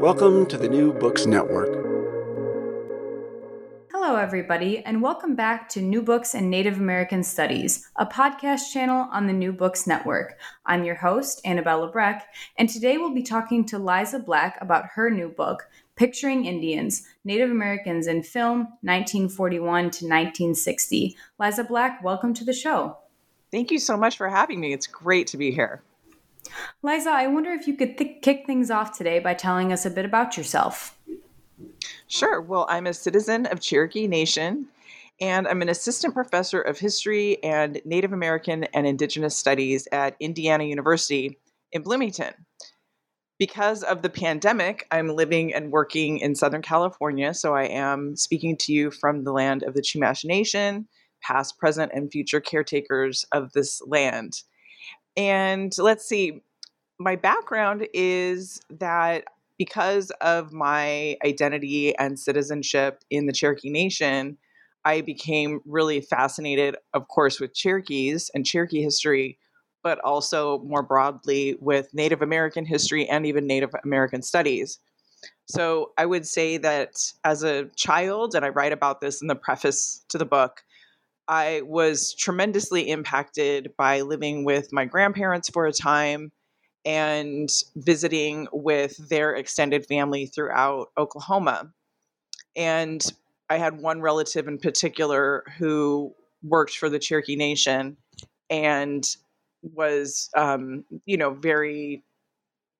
Welcome to the New Books Network. Hello, everybody, and welcome back to New Books and Native American Studies, a podcast channel on the New Books Network. I'm your host, Annabella Breck, and today we'll be talking to Liza Black about her new book, Picturing Indians, Native Americans in Film, 1941 to 1960. Liza Black, welcome to the show. Thank you so much for having me. It's great to be here. Liza, I wonder if you could th- kick things off today by telling us a bit about yourself. Sure. Well, I'm a citizen of Cherokee Nation, and I'm an assistant professor of history and Native American and Indigenous Studies at Indiana University in Bloomington because of the pandemic, I'm living and working in Southern California. So I am speaking to you from the land of the Chumash Nation, past, present, and future caretakers of this land. And let's see, my background is that because of my identity and citizenship in the Cherokee Nation, I became really fascinated, of course, with Cherokees and Cherokee history but also more broadly with Native American history and even Native American studies. So I would say that as a child, and I write about this in the preface to the book, I was tremendously impacted by living with my grandparents for a time and visiting with their extended family throughout Oklahoma. And I had one relative in particular who worked for the Cherokee Nation and was um, you know very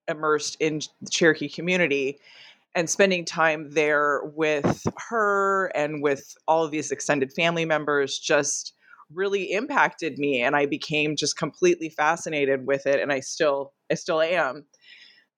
immersed in the Cherokee community and spending time there with her and with all of these extended family members just really impacted me and I became just completely fascinated with it and I still I still am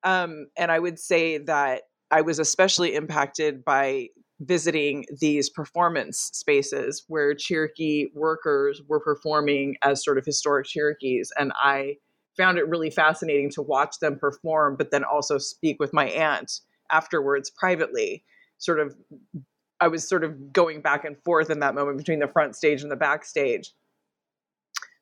um, and I would say that I was especially impacted by visiting these performance spaces where Cherokee workers were performing as sort of historic Cherokees. And I found it really fascinating to watch them perform, but then also speak with my aunt afterwards privately. Sort of, I was sort of going back and forth in that moment between the front stage and the backstage.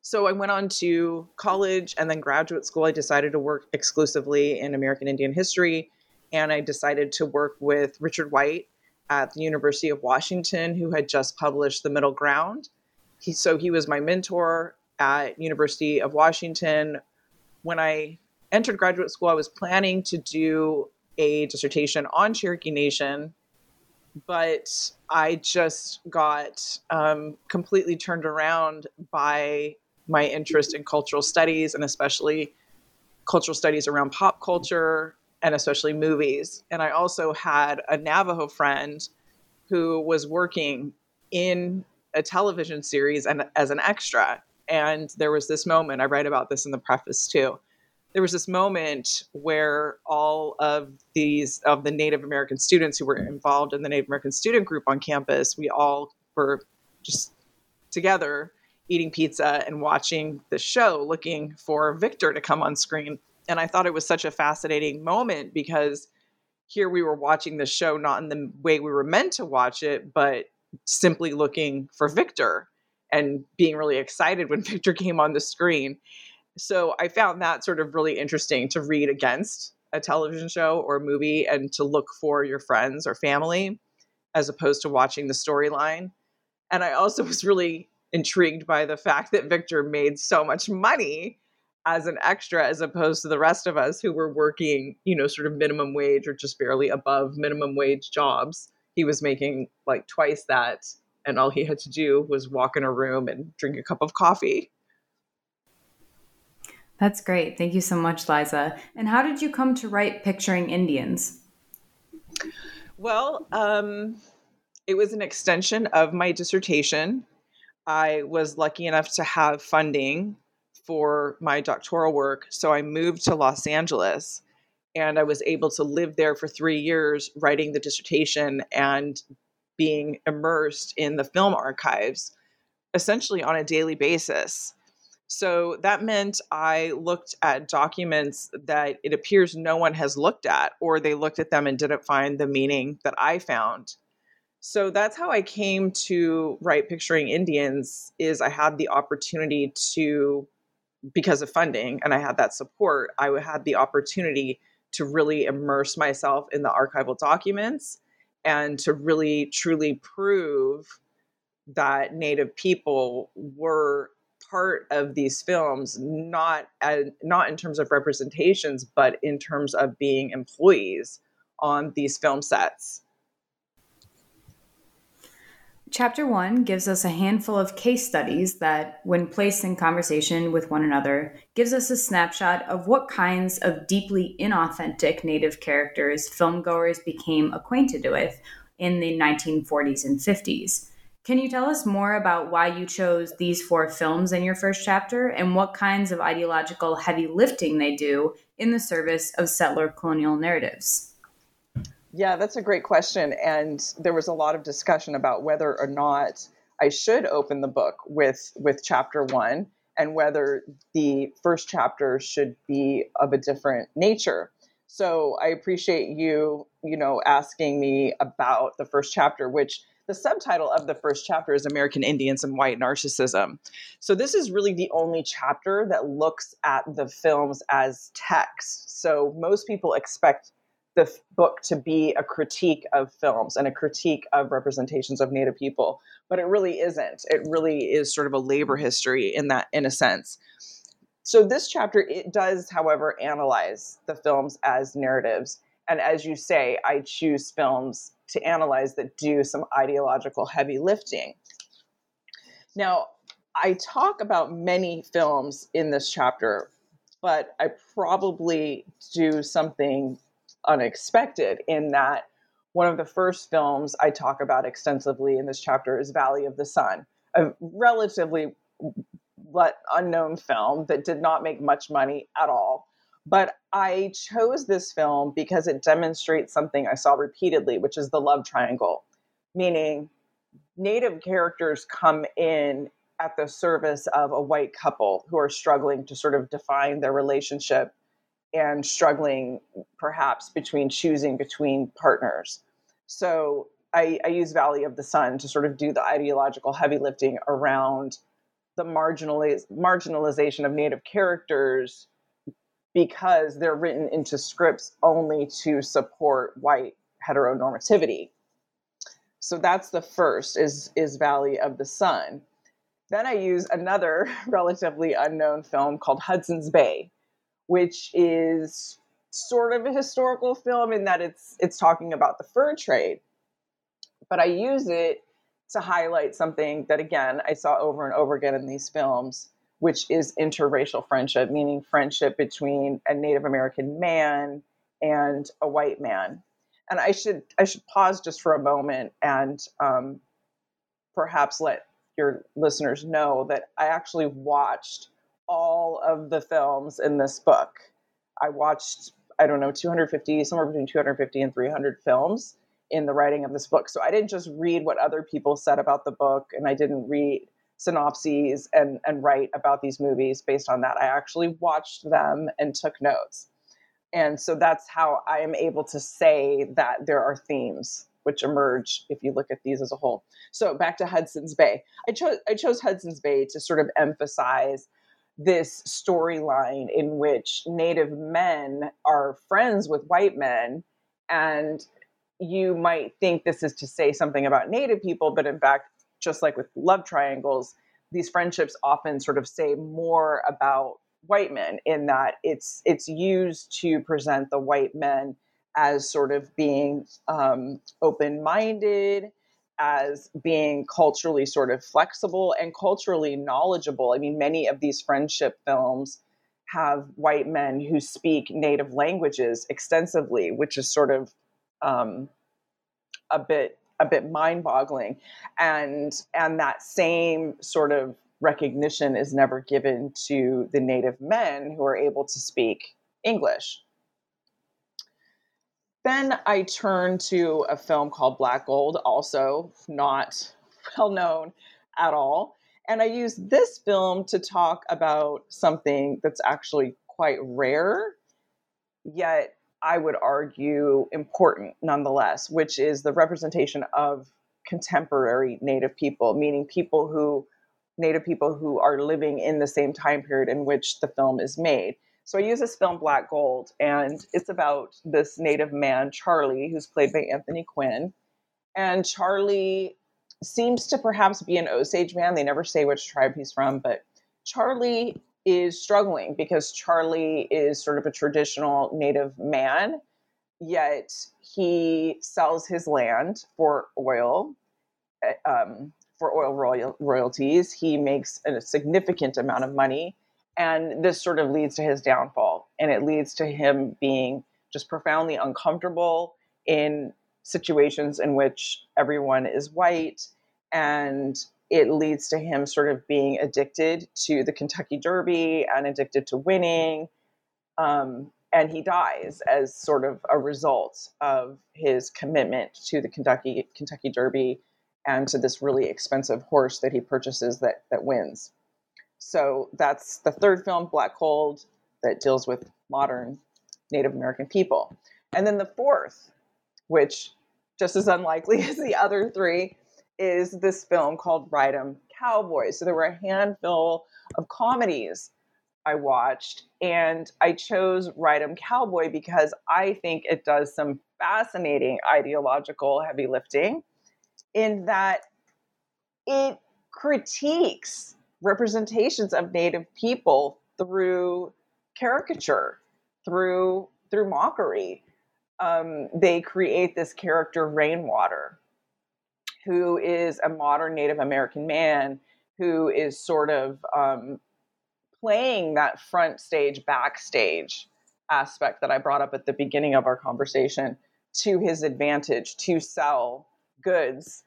So I went on to college and then graduate school. I decided to work exclusively in American Indian history. And I decided to work with Richard White at the University of Washington who had just published The Middle Ground. He, so he was my mentor at University of Washington. When I entered graduate school, I was planning to do a dissertation on Cherokee Nation, but I just got um, completely turned around by my interest in cultural studies and especially cultural studies around pop culture and especially movies. And I also had a Navajo friend who was working in a television series and as an extra. And there was this moment, I write about this in the preface too. There was this moment where all of these of the Native American students who were involved in the Native American student group on campus, we all were just together eating pizza and watching the show, looking for Victor to come on screen And I thought it was such a fascinating moment because here we were watching the show not in the way we were meant to watch it, but simply looking for Victor and being really excited when Victor came on the screen. So I found that sort of really interesting to read against a television show or movie and to look for your friends or family as opposed to watching the storyline. And I also was really intrigued by the fact that Victor made so much money as an extra as opposed to the rest of us who were working, you know, sort of minimum wage or just barely above minimum wage jobs. He was making like twice that and all he had to do was walk in a room and drink a cup of coffee. That's great. Thank you so much, Liza. And how did you come to write Picturing Indians? Well, um, it was an extension of my dissertation. I was lucky enough to have funding for my doctoral work. So I moved to Los Angeles and I was able to live there for three years writing the dissertation and being immersed in the film archives essentially on a daily basis. So that meant I looked at documents that it appears no one has looked at, or they looked at them and didn't find the meaning that I found. So that's how I came to write Picturing Indians is I had the opportunity to because of funding and I had that support, I had the opportunity to really immerse myself in the archival documents and to really truly prove that native people were part of these films not as, not in terms of representations but in terms of being employees on these film sets Chapter 1 gives us a handful of case studies that, when placed in conversation with one another, gives us a snapshot of what kinds of deeply inauthentic Native characters filmgoers became acquainted with in the 1940s and 50s. Can you tell us more about why you chose these four films in your first chapter and what kinds of ideological heavy lifting they do in the service of settler colonial narratives? Yeah, that's a great question. And there was a lot of discussion about whether or not I should open the book with with chapter one and whether the first chapter should be of a different nature. So I appreciate you, you know, asking me about the first chapter, which the subtitle of the first chapter is American Indians and White Narcissism. So this is really the only chapter that looks at the films as text. So most people expect the book to be a critique of films and a critique of representations of native people but it really isn't it really is sort of a labor history in that in a sense so this chapter it does however analyze the films as narratives and as you say i choose films to analyze that do some ideological heavy lifting now i talk about many films in this chapter but i probably do something unexpected in that one of the first films I talk about extensively in this chapter is Valley of the Sun, a relatively unknown film that did not make much money at all. But I chose this film because it demonstrates something I saw repeatedly, which is the love triangle, meaning native characters come in at the service of a white couple who are struggling to sort of define their relationship and struggling perhaps between choosing between partners. So I, I, use Valley of the Sun to sort of do the ideological heavy lifting around the marginaliz- marginalization of Native characters because they're written into scripts only to support white heteronormativity. So that's the first is is Valley of the Sun. Then I use another relatively unknown film called Hudson's Bay, which is sort of a historical film in that it's it's talking about the fur trade. But I use it to highlight something that again I saw over and over again in these films, which is interracial friendship, meaning friendship between a Native American man and a white man. And I should I should pause just for a moment and um, perhaps let your listeners know that I actually watched all of the films in this book. I watched, I don't know, 250, somewhere between 250 and 300 films in the writing of this book. So I didn't just read what other people said about the book and I didn't read synopses and and write about these movies based on that. I actually watched them and took notes. And so that's how I am able to say that there are themes which emerge if you look at these as a whole. So back to Hudson's Bay. I chose I chose Hudson's Bay to sort of emphasize this storyline in which native men are friends with white men and you might think this is to say something about native people but in fact just like with love triangles these friendships often sort of say more about white men in that it's it's used to present the white men as sort of being um, open-minded as being culturally sort of flexible and culturally knowledgeable. I mean many of these friendship films have white men who speak native languages extensively which is sort of um, a bit a bit mind-boggling and and that same sort of recognition is never given to the native men who are able to speak English. Then I turned to a film called Black Gold, also not well known at all. And I used this film to talk about something that's actually quite rare, yet I would argue important nonetheless, which is the representation of contemporary Native people, meaning people who Native people who are living in the same time period in which the film is made. So I use this film Black Gold, and it's about this Native man, Charlie, who's played by Anthony Quinn. And Charlie seems to perhaps be an Osage man. They never say which tribe he's from, but Charlie is struggling because Charlie is sort of a traditional Native man, yet he sells his land for oil. Eh, um, for oil royal- royalties. He makes a significant amount of money. And this sort of leads to his downfall. And it leads to him being just profoundly uncomfortable in situations in which everyone is white. And it leads to him sort of being addicted to the Kentucky Derby and addicted to winning. Um, and he dies as sort of a result of his commitment to the Kentucky Kentucky Derby and to this really expensive horse that he purchases that that wins. So that's the third film, Black Gold, that deals with modern Native American people. And then the fourth, which just as unlikely as the other three, is this film called Ride 'em Cowboy. So there were a handful of comedies I watched, and I chose Ride 'em Cowboy because I think it does some fascinating ideological heavy lifting in that it critiques representations of native people through caricature through through mockery um, they create this character rainwater who is a modern native american man who is sort of um, playing that front stage backstage aspect that i brought up at the beginning of our conversation to his advantage to sell goods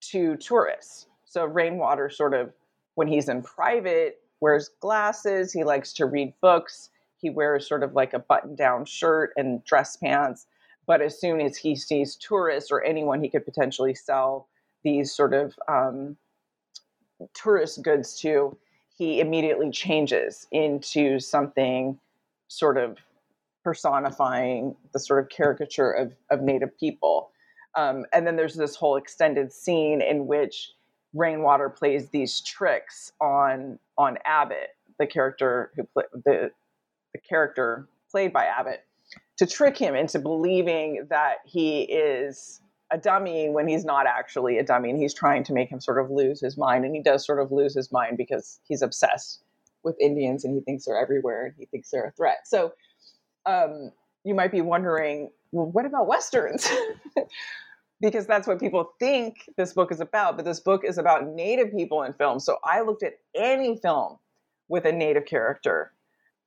to tourists. So Rainwater sort of, when he's in private, wears glasses. He likes to read books. He wears sort of like a button down shirt and dress pants. But as soon as he sees tourists or anyone he could potentially sell these sort of um, tourist goods to, he immediately changes into something sort of personifying the sort of caricature of, of Native people. Um, and then there's this whole extended scene in which Rainwater plays these tricks on on Abbott, the character who play, the the character played by Abbott, to trick him into believing that he is a dummy when he's not actually a dummy, and he's trying to make him sort of lose his mind, and he does sort of lose his mind because he's obsessed with Indians and he thinks they're everywhere and he thinks they're a threat. So um, you might be wondering, well, what about westerns? because that's what people think this book is about. But this book is about Native people in film. So I looked at any film with a Native character.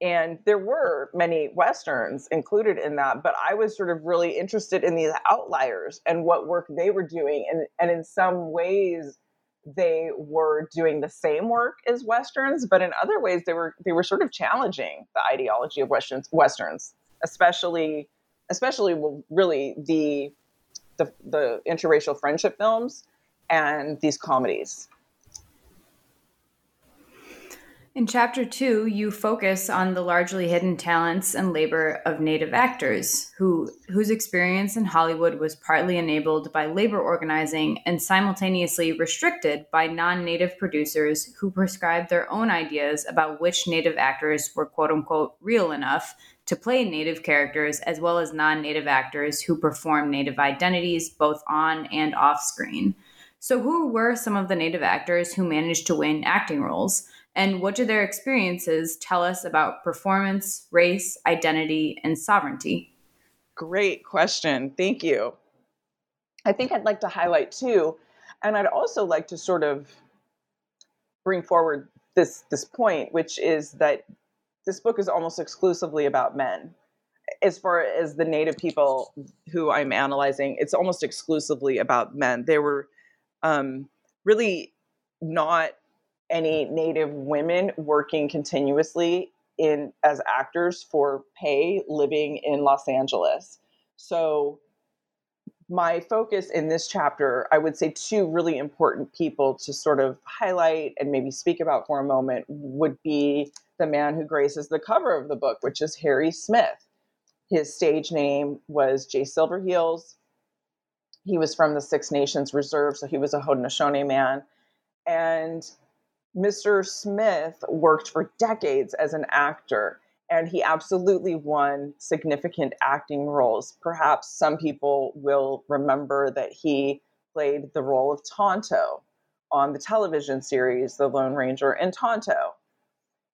And there were many Westerns included in that, but I was sort of really interested in these outliers and what work they were doing. And, and in some ways, they were doing the same work as Westerns, but in other ways, they were they were sort of challenging the ideology of Westerns, Westerns, especially especially really the the, the interracial friendship films and these comedies. In chapter two, you focus on the largely hidden talents and labor of Native actors, who, whose experience in Hollywood was partly enabled by labor organizing and simultaneously restricted by non Native producers who prescribed their own ideas about which Native actors were quote unquote real enough to play Native characters, as well as non Native actors who perform Native identities both on and off screen. So, who were some of the Native actors who managed to win acting roles? And what do their experiences tell us about performance, race, identity, and sovereignty? Great question. Thank you. I think I'd like to highlight too, and I'd also like to sort of bring forward this this point, which is that this book is almost exclusively about men. As far as the native people who I'm analyzing, it's almost exclusively about men. They were um, really not any native women working continuously in as actors for pay living in Los Angeles. So my focus in this chapter, I would say two really important people to sort of highlight and maybe speak about for a moment would be the man who graces the cover of the book, which is Harry Smith. His stage name was Jay Silverheels. He was from the Six Nations Reserve, so he was a Haudenosaunee man. And Mr. Smith worked for decades as an actor and he absolutely won significant acting roles. Perhaps some people will remember that he played the role of Tonto on the television series The Lone Ranger and Tonto.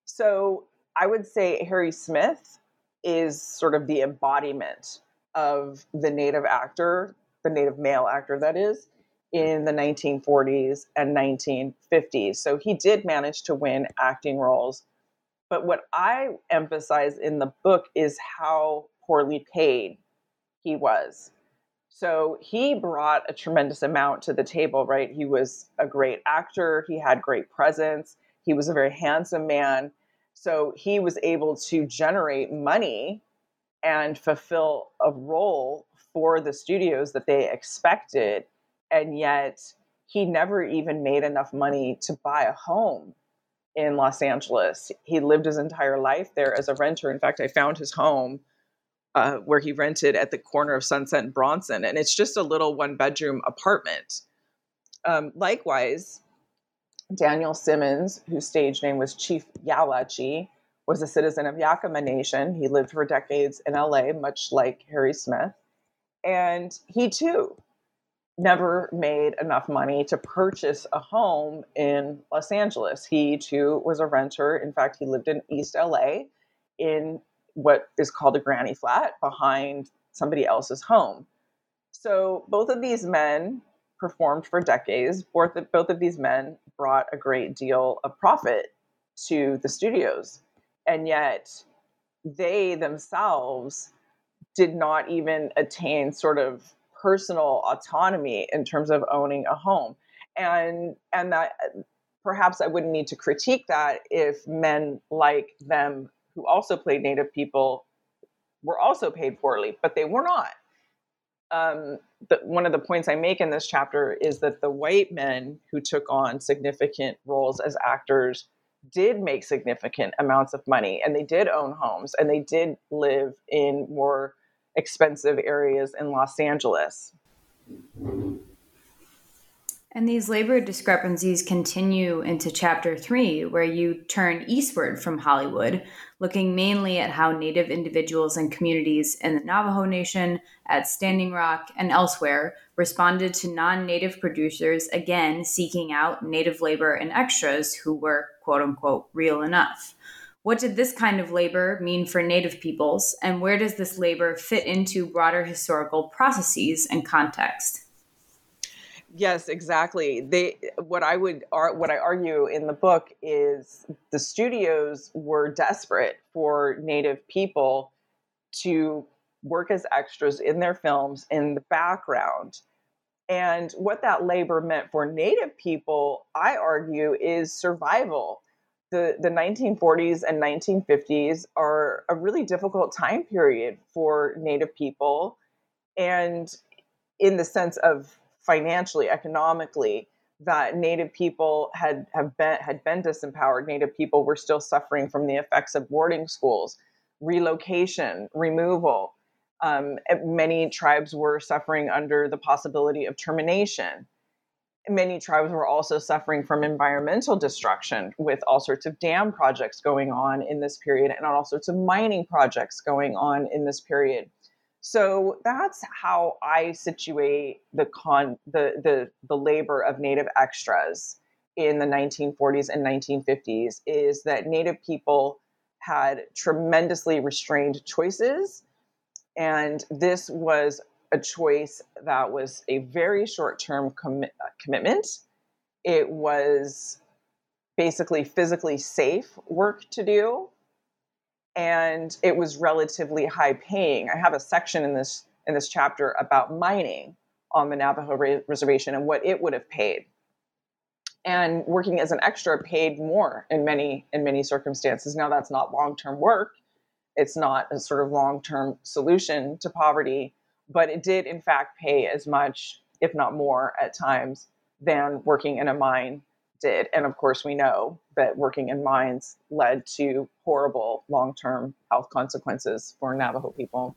So I would say Harry Smith is sort of the embodiment of the native actor, the native male actor, that is, in the 1940s and 1950s. So he did manage to win acting roles. But what I emphasize in the book is how poorly paid he was. So he brought a tremendous amount to the table, right? He was a great actor, he had great presence, he was a very handsome man. So he was able to generate money and fulfill a role for the studios that they expected and yet he never even made enough money to buy a home in Los Angeles. He lived his entire life there as a renter. In fact, I found his home uh, where he rented at the corner of Sunset and Bronson, and it's just a little one bedroom apartment. Um, likewise, Daniel Simmons, whose stage name was Chief Yowlachie, was a citizen of Yakama Nation. He lived for decades in LA, much like Harry Smith. And he too never made enough money to purchase a home in Los Angeles. He too was a renter. In fact, he lived in East LA in what is called a granny flat behind somebody else's home. So both of these men performed for decades. Both of, both of these men brought a great deal of profit to the studios. And yet they themselves did not even attain sort of personal autonomy in terms of owning a home. And and that perhaps i wouldn't need to critique that if men like them who also played native people were also paid poorly but they were not. Um, the, one of the points i make in this chapter is that the white men who took on significant roles as actors did make significant amounts of money and they did own homes and they did live in more expensive areas in Los Angeles. And these labor discrepancies continue into chapter three, where you turn eastward from Hollywood, looking mainly at how Native individuals and communities in the Navajo Nation, at Standing Rock, and elsewhere responded to non Native producers, again seeking out Native labor and extras who were, quote unquote, real enough. What did this kind of labor mean for Native peoples, and where does this labor fit into broader historical processes and context? Yes, exactly. They what I would what I argue in the book is the studios were desperate for native people to work as extras in their films in the background. And what that labor meant for native people, I argue, is survival the, the 1940s and 1950s are a really difficult time period for Native people. And in the sense of financially, economically, that Native people had have been had been disempowered. Native people were still suffering from the effects of boarding schools, relocation, removal. Um, many tribes were suffering under the possibility of termination. Many tribes were also suffering from environmental destruction with all sorts of dam projects going on in this period and all sorts of mining projects going on in this period. So that's how I situate the con the the the labor of native extras in the 1940s and 1950s is that native people had tremendously restrained choices and this was a choice that was a very short-term com- uh, commitment it was basically physically safe work to do and it was relatively high paying. I have a section in this in this chapter about mining on the Navajo re- reservation and what it would have paid. And working as an extra paid more in many in many circumstances. Now that's not long-term work. It's not a sort of long-term solution to poverty, but it did in fact pay as much, if not more at times, than working in a mine did. And of course, we know that working in mines led to horrible long term health consequences for Navajo people.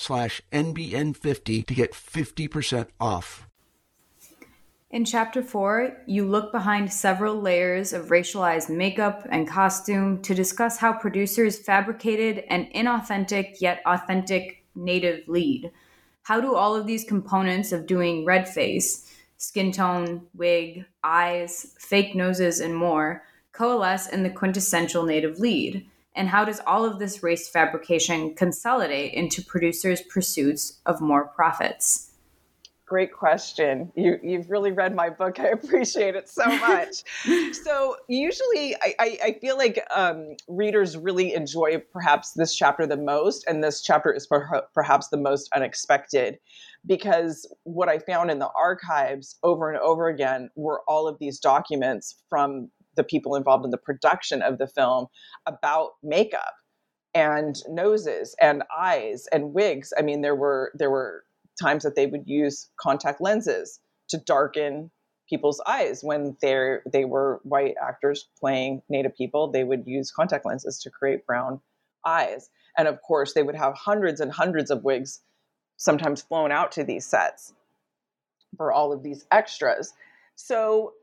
slash NBN50 to get 50% off. In chapter four, you look behind several layers of racialized makeup and costume to discuss how producers fabricated an inauthentic yet authentic native lead. How do all of these components of doing red face, skin tone, wig, eyes, fake noses, and more coalesce in the quintessential native lead? And how does all of this race fabrication consolidate into producers' pursuits of more profits? Great question. You, you've really read my book. I appreciate it so much. so, usually, I, I, I feel like um, readers really enjoy perhaps this chapter the most, and this chapter is per- perhaps the most unexpected because what I found in the archives over and over again were all of these documents from the people involved in the production of the film about makeup and noses and eyes and wigs. I mean, there were there were times that they would use contact lenses to darken people's eyes when they're they were white actors playing native people. They would use contact lenses to create brown eyes. And of course they would have hundreds and hundreds of wigs sometimes flown out to these sets for all of these extras. So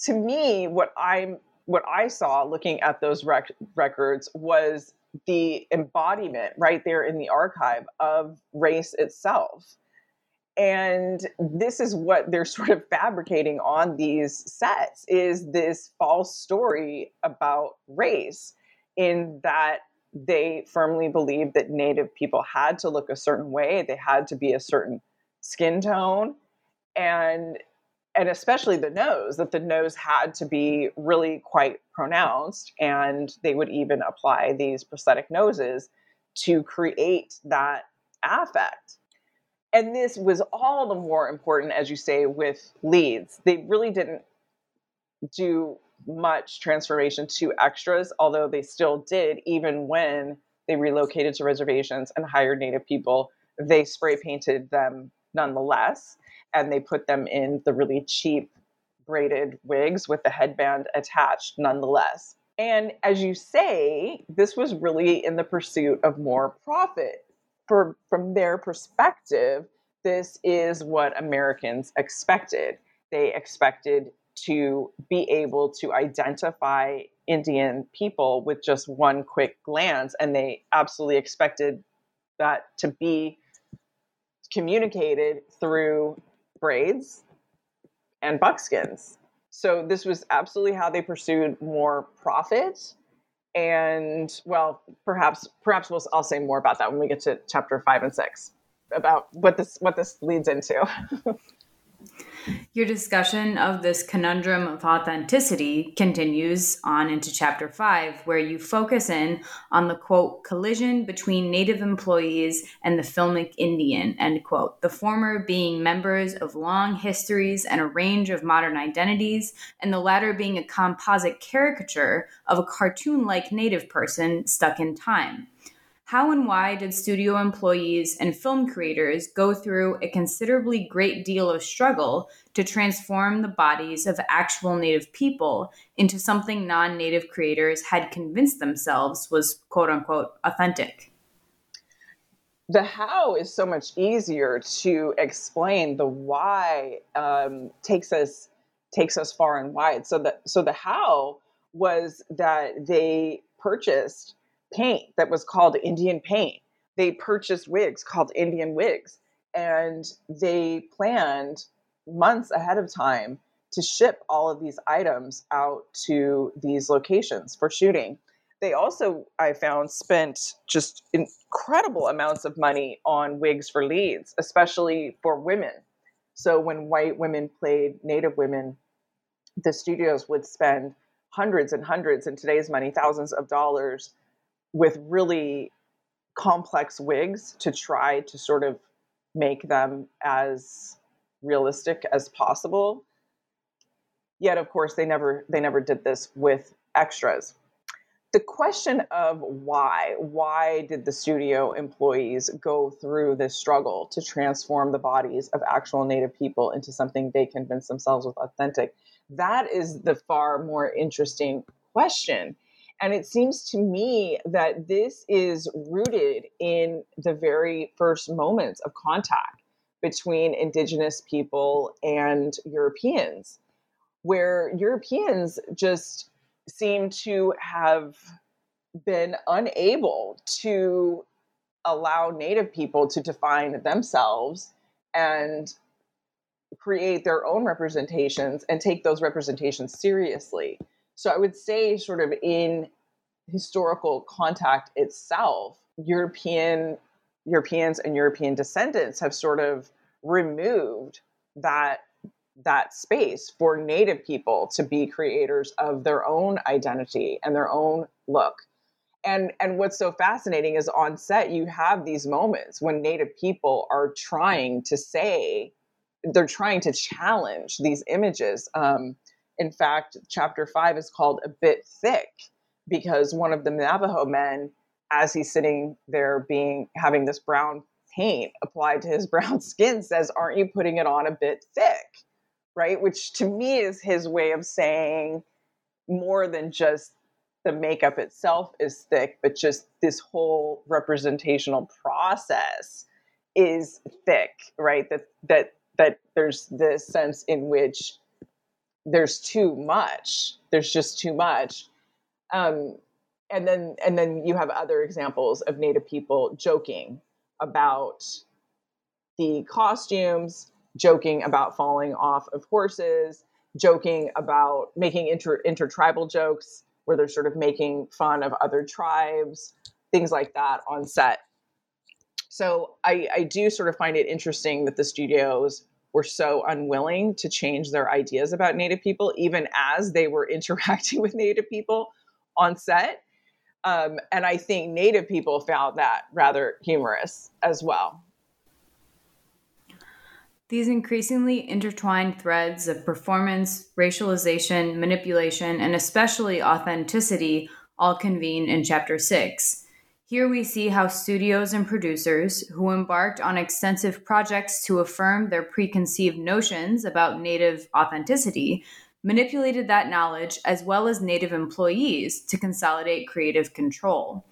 to me, what I'm what I saw looking at those rec- records was the embodiment right there in the archive of race itself. And this is what they're sort of fabricating on these sets is this false story about race in that they firmly believed that native people had to look a certain way, they had to be a certain skin tone and and especially the nose, that the nose had to be really quite pronounced. And they would even apply these prosthetic noses to create that affect. And this was all the more important, as you say, with leads. They really didn't do much transformation to extras, although they still did, even when they relocated to reservations and hired Native people. They spray painted them nonetheless and they put them in the really cheap braided wigs with the headband attached nonetheless. And as you say, this was really in the pursuit of more profit. For, from their perspective, this is what Americans expected. They expected to be able to identify Indian people with just one quick glance, and they absolutely expected that to be communicated through braids and buckskins. So this was absolutely how they pursued more profit. And well, perhaps perhaps we'll, I'll say more about that when we get to chapter five and six about what this what this leads into. Your discussion of this conundrum of authenticity continues on into chapter five, where you focus in on the quote collision between Native employees and the filmic Indian, end quote. The former being members of long histories and a range of modern identities, and the latter being a composite caricature of a cartoon like Native person stuck in time. How and why did studio employees and film creators go through a considerably great deal of struggle to transform the bodies of actual Native people into something non Native creators had convinced themselves was quote unquote authentic? The how is so much easier to explain. The why um, takes us takes us far and wide. So the so the how was that they purchased paint that was called Indian paint. They purchased wigs called Indian wigs, and they planned months ahead of time to ship all of these items out to these locations for shooting. They also, I found, spent just incredible amounts of money on wigs for leads, especially for women. So when white women played Native women, the studios would spend hundreds and hundreds, in today's money, thousands of dollars with really complex wigs to try to sort of make them as realistic as possible. Yet of course they never they never did this with extras. The question of why why did the studio employees go through this struggle to transform the bodies of actual native people into something they convinced themselves was authentic? That is the far more interesting question and it seems to me that this is rooted in the very first moments of contact between indigenous people and Europeans, where Europeans just seem to have been unable to allow Native people to define themselves and create their own representations and take those representations seriously. So I would say, sort of in historical contact itself, European Europeans and European descendants have sort of removed that that space for native people to be creators of their own identity and their own look. And and what's so fascinating is on set you have these moments when native people are trying to say they're trying to challenge these images. Um, in fact, chapter five is called A Bit Thick because one of the Navajo men, as he's sitting there being having this brown paint applied to his brown skin, says, Aren't you putting it on a bit thick? Right? Which to me is his way of saying more than just the makeup itself is thick, but just this whole representational process is thick, right? That that that there's this sense in which there's too much. There's just too much. Um, and then and then you have other examples of Native people joking about the costumes, joking about falling off of horses, joking about making inter intertribal jokes where they're sort of making fun of other tribes, things like that on set. So I, I do sort of find it interesting that the studios were so unwilling to change their ideas about Native people, even as they were interacting with Native people on set. Um, and I think Native people found that rather humorous as well. These increasingly intertwined threads of performance, racialization, manipulation, and especially authenticity all convene in Chapter 6. Here we see how studios and producers, who embarked on extensive projects to affirm their preconceived notions about Native authenticity, manipulated that knowledge as well as Native employees to consolidate creative control.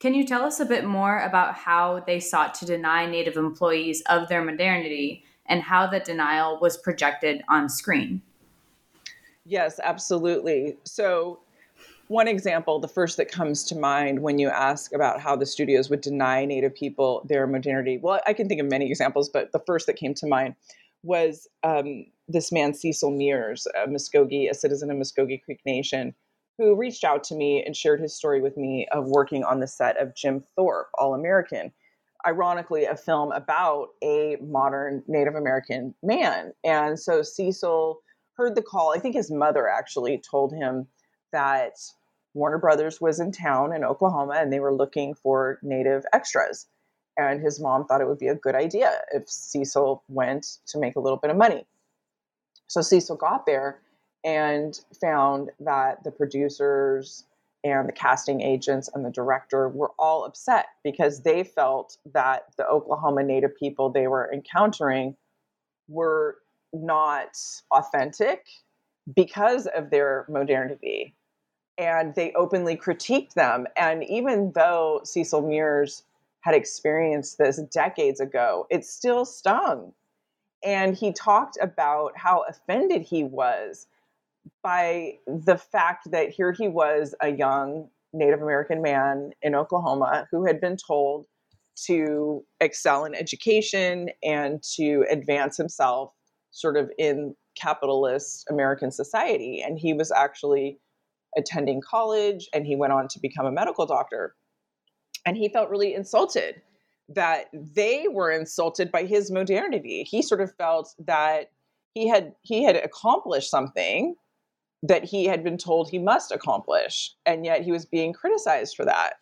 Can you tell us a bit more about how they sought to deny Native employees of their modernity and how that denial was projected on screen? Yes, absolutely. So, one example, the first that comes to mind when you ask about how the studios would deny Native people their modernity. Well, I can think of many examples, but the first that came to mind was um, this man, Cecil Mears, a Muskogee, a citizen of Muskogee Creek Nation, who reached out to me and shared his story with me of working on the set of Jim Thorpe, All American. Ironically, a film about a modern Native American man. And so Cecil heard the call. I think his mother actually told him that Warner Brothers was in town in Oklahoma and they were looking for Native extras. And his mom thought it would be a good idea if Cecil went to make a little bit of money. So Cecil got there and found that the producers and the casting agents and the director were all upset because they felt that the Oklahoma Native people they were encountering were not authentic because of their modernity. And they openly critiqued them. And even though Cecil Mears had experienced this decades ago, it still stung. And he talked about how offended he was by the fact that here he was, a young Native American man in Oklahoma who had been told to excel in education and to advance himself sort of in capitalist American society. And he was actually attending college and he went on to become a medical doctor. And he felt really insulted that they were insulted by his modernity. He sort of felt that he had he had accomplished something that he had been told he must accomplish and yet he was being criticized for that.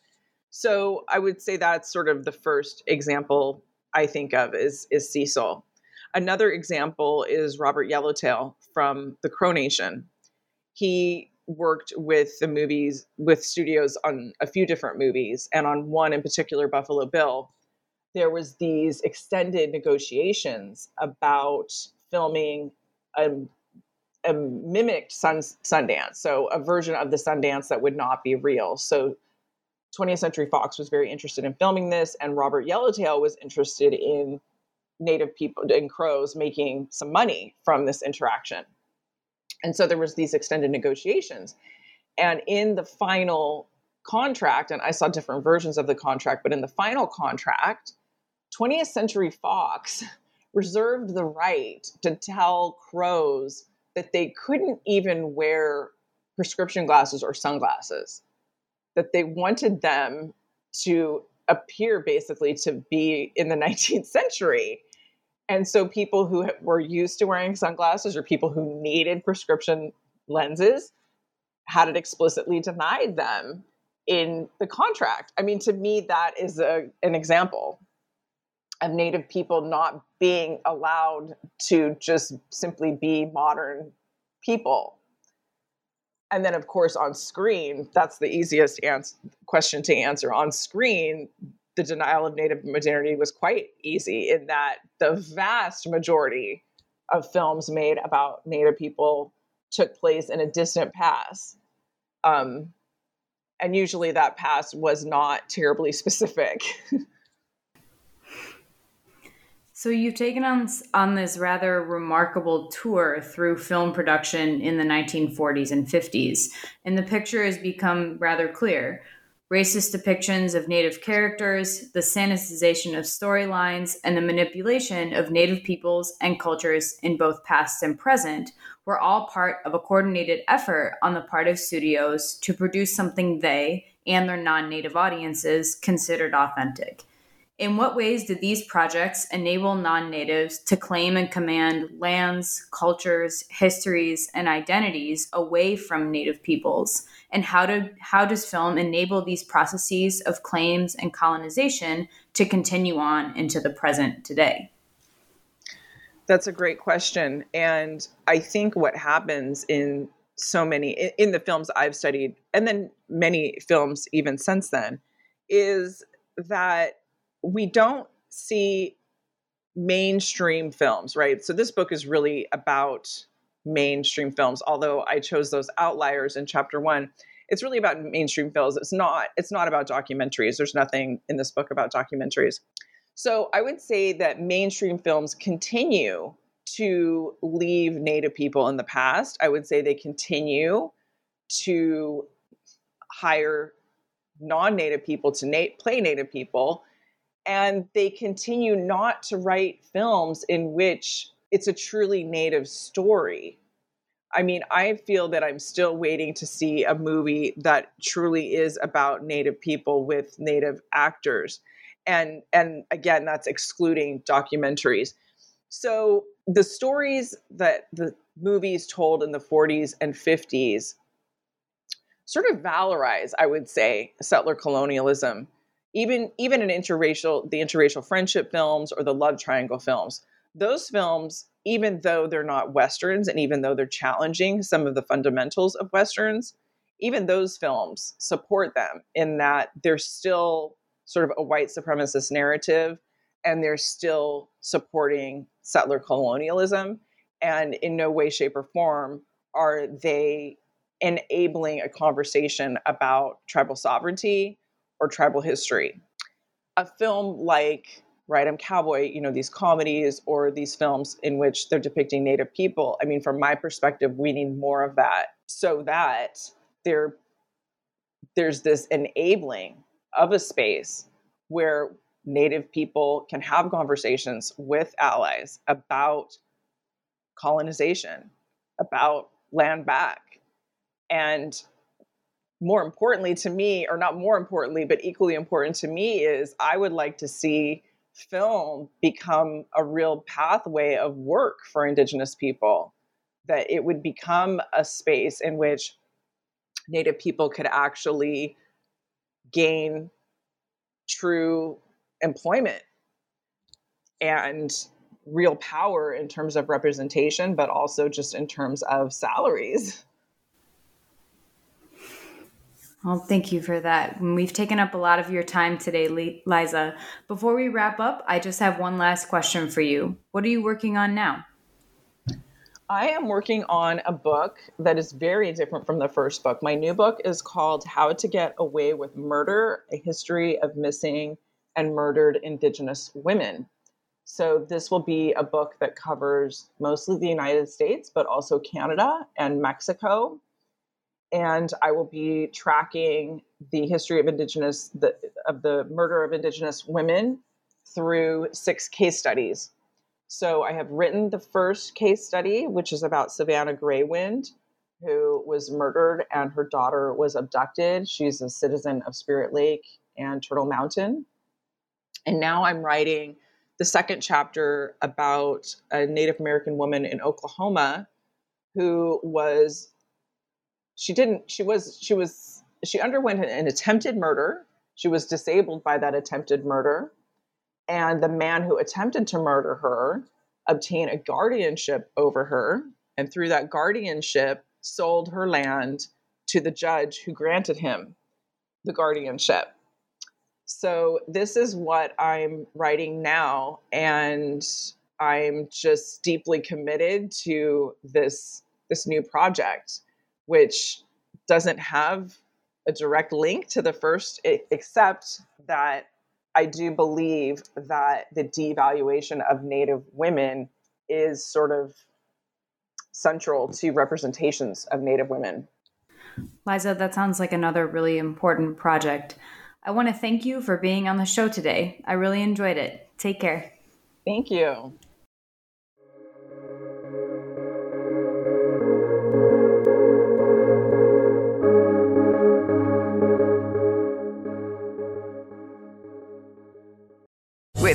So I would say that's sort of the first example I think of is is Cecil. Another example is Robert Yellowtail from the Crow Nation. He worked with the movies with studios on a few different movies and on one in particular Buffalo Bill there was these extended negotiations about filming a, a mimicked sun, Sundance, so a version of the Sundance that would not be real. So 20th Century Fox was very interested in filming this, and Robert Yellowtail was interested in native people and crows making some money from this interaction. And so there was these extended negotiations. And in the final contract, and I saw different versions of the contract, but in the final contract, 20th Century Fox reserved the right to tell crows that they couldn't even wear prescription glasses or sunglasses, that they wanted them to appear basically to be in the 19th century. And so people who were used to wearing sunglasses or people who needed prescription lenses had it explicitly denied them in the contract. I mean, to me, that is a, an example of Native people not being allowed to just simply be modern people. And then, of course, on screen, that's the easiest ans- question to answer. On screen, the denial of Native modernity was quite easy in that the vast majority of films made about Native people took place in a distant past. Um, and usually that past was not terribly specific. So you've taken on on this rather remarkable tour through film production in the 1940s and 50s, and the picture has become rather clear. Racist depictions of Native characters, the sanitization of storylines, and the manipulation of Native peoples and cultures in both past and present were all part of a coordinated effort on the part of studios to produce something they and their non Native audiences considered authentic. In what ways did these projects enable non natives to claim and command lands, cultures, histories, and identities away from native peoples? And how, do, how does film enable these processes of claims and colonization to continue on into the present today? That's a great question. And I think what happens in so many, in the films I've studied, and then many films even since then, is that we don't see mainstream films, right? So this book is really about mainstream films, although I chose those outliers in chapter one. It's really about mainstream films. It's not, it's not about documentaries. There's nothing in this book about documentaries. So I would say that mainstream films continue to leave Native people in the past. I would say they continue to hire non Native people to na- play Native people. And they continue not to write films in which it's a truly Native story. I mean, I feel that I'm still waiting to see a movie that truly is about Native people with Native actors. And and again, that's excluding documentaries. So the stories that the movies told in the 40s and 50s sort of valorize, I would say, settler colonialism. Even even in interracial, the interracial friendship films or the love triangle films, those films, even though they're not westerns and even though they're challenging some of the fundamentals of westerns, even those films support them in that they're still sort of a white supremacist narrative and they're still supporting settler colonialism and in no way shape or form are they enabling a conversation about tribal sovereignty or tribal history. A film like Right I'm Cowboy, you know, these comedies or these films in which they're depicting Native people. I mean, from my perspective, we need more of that so that there, there's this enabling of a space where Native people can have conversations with allies about colonization, about land back, and more importantly to me, or not more importantly, but equally important to me, is I would like to see film become a real pathway of work for Indigenous people, that it would become a space in which Native people could actually gain true employment and real power in terms of representation, but also just in terms of salaries. Well, thank you for that. We've taken up a lot of your time today, Liza. Before we wrap up, I just have one last question for you. What are you working on now? I am working on a book that is very different from the first book. My new book is called How to Get Away with Murder A History of Missing and Murdered Indigenous Women. So, this will be a book that covers mostly the United States, but also Canada and Mexico and I will be tracking the history of indigenous the, of the murder of indigenous women through six case studies. So I have written the first case study, which is about Savanna Greywind, who was murdered and her daughter was abducted. She's a citizen of Spirit Lake and Turtle Mountain. And now I'm writing the second chapter about a Native American woman in Oklahoma who was she didn't she was she was she underwent an attempted murder. She was disabled by that attempted murder. And the man who attempted to murder her obtained a guardianship over her and through that guardianship sold her land to the judge who granted him the guardianship. So this is what i'm writing now and i'm just deeply committed to this this new project which doesn't have a direct link to the first, except that I do believe that the devaluation of Native women is sort of central to representations of Native women. Liza, that sounds like another really important project. I want to thank you for being on the show today. I really enjoyed it. Take care. Thank you.